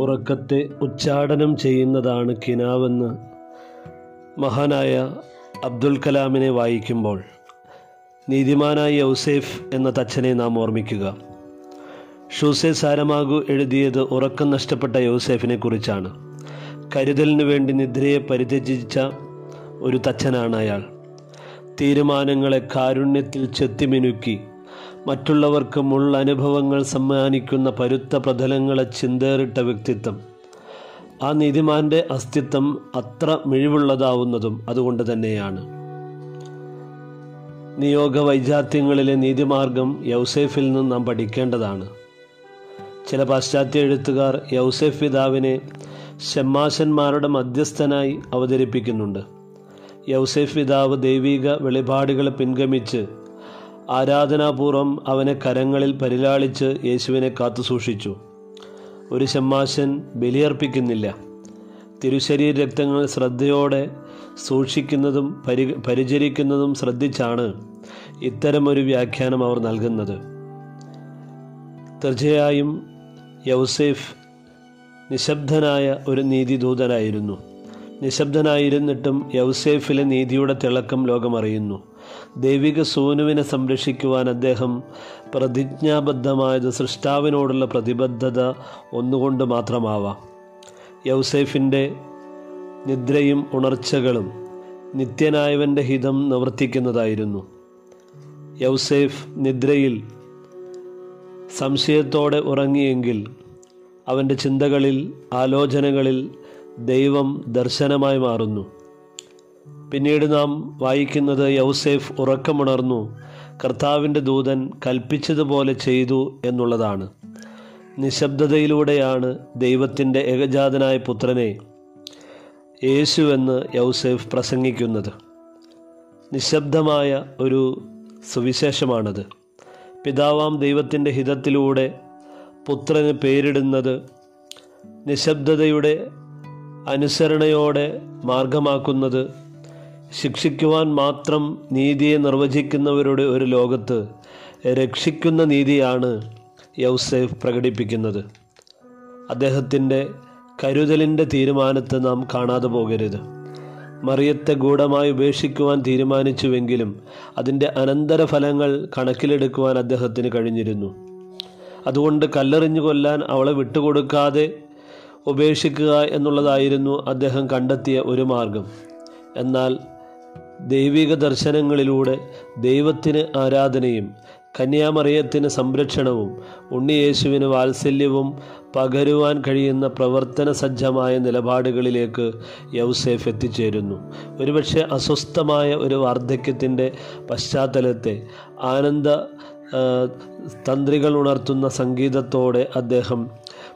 ഉറക്കത്തെ ഉച്ചാടനം ചെയ്യുന്നതാണ് കിനാവെന്ന് മഹാനായ അബ്ദുൽ കലാമിനെ വായിക്കുമ്പോൾ നീതിമാനായ യൗസേഫ് എന്ന തച്ചനെ നാം ഓർമ്മിക്കുക. ഷൂസെ സാരമാകു എഴുതിയത് ഉറക്കം നഷ്ടപ്പെട്ട യൗസേഫിനെ കുറിച്ചാണ്. കരുതലിനു വേണ്ടി നിദ്രയെ പരിത്യജിച്ച ഒരു തച്ചനാണ് അയാൾ. തീരുമാനങ്ങളെ കാരുണ്യത്തിൽ ചെത്തിമിനുക്കി മറ്റുള്ളവർക്ക് അനുഭവങ്ങൾ സമ്മാനിക്കുന്ന പരുത്ത പ്രതലങ്ങളെ ചിന്തേറിട്ട വ്യക്തിത്വം. ആ നീതിമാന്റെ അസ്തിത്വം അത്ര മിഴിവുള്ളതാവുന്നതും അതുകൊണ്ട് തന്നെയാണ്. നിയോഗ വൈജാത്യങ്ങളിലെ നീതിമാർഗം യൗസേഫിൽ നിന്ന് നാം പഠിക്കേണ്ടതാണ്. ചില പാശ്ചാത്യ എഴുത്തുകാർ യൗസേഫ് പിതാവിനെ ഷമ്മാശന്മാരുടെ മധ്യസ്ഥനായി അവതരിപ്പിക്കുന്നുണ്ട്. യൗസേഫ് പിതാവ് ദൈവിക വെളിപാടുകളെ പിൻഗമിച്ച് ആരാധനാപൂർവം അവനെ കരങ്ങളിൽ പരിലാളിച്ച് യേശുവിനെ കാത്തു സൂക്ഷിച്ചു. ഒരു ശമ്മാശൻ ബലിയർപ്പിക്കുന്നില്ല. തിരുശരീര രക്തങ്ങൾ ശ്രദ്ധയോടെ സൂക്ഷിക്കുന്നതും പരി പരിചരിക്കുന്നതും ശ്രദ്ധിച്ചാണ് ഇത്തരമൊരു വ്യാഖ്യാനം അവർ നൽകുന്നത്. തീർച്ചയായും യൗസേഫ് നിശബ്ദനായ ഒരു നീതിദൂതനായിരുന്നു. നിശബ്ദനായിരുന്നിട്ടും യൗസേഫിലെ നീതിയുടെ തിളക്കം ലോകമറിയുന്നു. ദൈവിക സോനുവിനെ സംരക്ഷിക്കുവാൻ അദ്ദേഹം പ്രതിജ്ഞാബദ്ധമായത് സൃഷ്ടാവിനോടുള്ള പ്രതിബദ്ധത ഒന്നുകൊണ്ട് മാത്രമാവാം. യൗസേഫിന്റെ നിദ്രയും ഉണർച്ചകളും നിത്യനായവന്റെ ഹിതം നിവർത്തിക്കുന്നതായിരുന്നു. യൗസേഫ് നിദ്രയിൽ സംശയത്തോടെ ഉറങ്ങിയെങ്കിൽ അവന്റെ ചിന്തകളിൽ ആലോചനകളിൽ ദൈവം ദർശനമായി മാറുന്നു. പിന്നീട് നാം വായിക്കുന്നത് യൗസേഫ് ഉറക്കമുണർന്നു കർത്താവിന്റെ ദൂതൻ കൽപ്പിച്ചതുപോലെ ചെയ്തു എന്നുള്ളതാണ്. നിശബ്ദതയിലൂടെയാണ് ദൈവത്തിന്റെ ഏകജാതനായ പുത്രനെ യേശുവെന്ന് യൗസേഫ് പ്രസംഗിക്കുന്നത്. നിശബ്ദമായ ഒരു സുവിശേഷമാണത്. പിതാവാം ദൈവത്തിന്റെ ഹിതത്തിലൂടെ പുത്രന് പേരിടുന്നത് നിശബ്ദതയുടെ അനുസരണയോടെ മാർഗമാക്കുന്നത് ശിക്ഷിക്കുവാൻ മാത്രം നീതിയെ നിർവചിക്കുന്നവരുടെ ഒരു ലോകത്ത് രക്ഷിക്കുന്ന നീതിയാണ് യൗസേഫ് പ്രകടിപ്പിക്കുന്നത്. അദ്ദേഹത്തിന്റെ കരുതലിന്റെ തീരുമാനത്തെ നാം കാണാതെ പോകരുത്. മറിയത്തെ ഗൂഢമായി ഉപേക്ഷിക്കുവാൻ തീരുമാനിച്ചുവെങ്കിലും അതിന്റെ അനന്തരഫലങ്ങൾ കണക്കിലെടുക്കുവാൻ അദ്ദേഹത്തിന് കഴിഞ്ഞിരുന്നു. അതുകൊണ്ട് കല്ലെറിഞ്ഞു കൊല്ലാൻ അവളെ വിട്ടുകൊടുക്കാതെ ഉപേക്ഷിക്കുക എന്നുള്ളതായിരുന്നു അദ്ദേഹം കണ്ടെത്തിയ ഒരു മാർഗം. എന്നാൽ ദൈവിക ദർശനങ്ങളിലൂടെ ദൈവത്തിന് ആരാധനയും കന്യാമറിയത്തിന് സംരക്ഷണവും ഉണ്ണിയേശുവിന് വാത്സല്യവും പകരുവാൻ കഴിയുന്ന പ്രവർത്തന സജ്ജമായ നിലപാടുകളിലേക്ക് യൗസേഫ് എത്തിച്ചേരുന്നു. ഒരുപക്ഷെ അസ്വസ്ഥമായ ഒരു വാർദ്ധക്യത്തിന്റെ പശ്ചാത്തലത്തെ ആനന്ദ തന്ത്രികൾ ഉണർത്തുന്ന സംഗീതത്തോടെ അദ്ദേഹം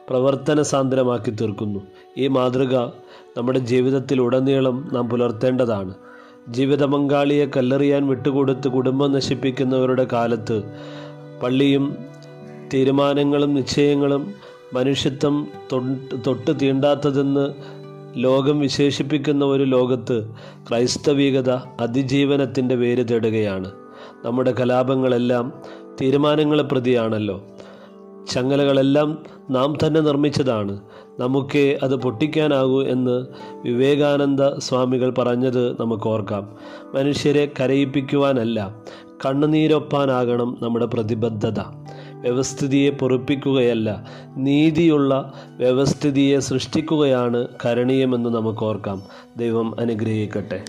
പ്രവർത്തന സാന്ദ്രമാക്കി തീർക്കുന്നു. ഈ മാതൃക നമ്മുടെ ജീവിതത്തിൽ ജീവിതത്തിലുടനീളം നാം പുലർത്തേണ്ടതാണ്. ജീവിത പങ്കാളിയെ കല്ലെറിയാൻ വിട്ടുകൊടുത്ത് കുടുംബം നശിപ്പിക്കുന്നവരുടെ കാലത്ത് പള്ളിയും തീരുമാനങ്ങളും നിശ്ചയങ്ങളും മനുഷ്യത്വം തൊട്ട് തീണ്ടാത്തതെന്ന് ലോകം വിശേഷിപ്പിക്കുന്ന ഒരു ലോകത്ത് ക്രൈസ്തവികത അതിജീവനത്തിന്റെ വേര് തേടുകയാണ്. നമ്മുടെ കലാപങ്ങളെല്ലാം തീരുമാനങ്ങളെ പ്രതിയാണല്ലോ. ചങ്ങലകളെല്ലാം നാം തന്നെ നിർമ്മിച്ചതാണ്. നമുക്ക് അത് പൊട്ടിക്കാനാകൂ എന്ന് വിവേകാനന്ദ സ്വാമികൾ പറഞ്ഞത് നമുക്ക് ഓർക്കാം. മനുഷ്യരെ കരയിപ്പിക്കുവാനല്ല കണ്ണുനീരൊപ്പാനാകണം നമ്മുടെ പ്രതിബദ്ധത. വ്യവസ്ഥിതിയെ പൊറുപ്പിക്കുകയല്ല നീതിയുള്ള വ്യവസ്ഥിതിയെ സൃഷ്ടിക്കുകയാണ് കരണീയമെന്ന് നമുക്ക് ഓർക്കാം. ദൈവം അനുഗ്രഹിക്കട്ടെ.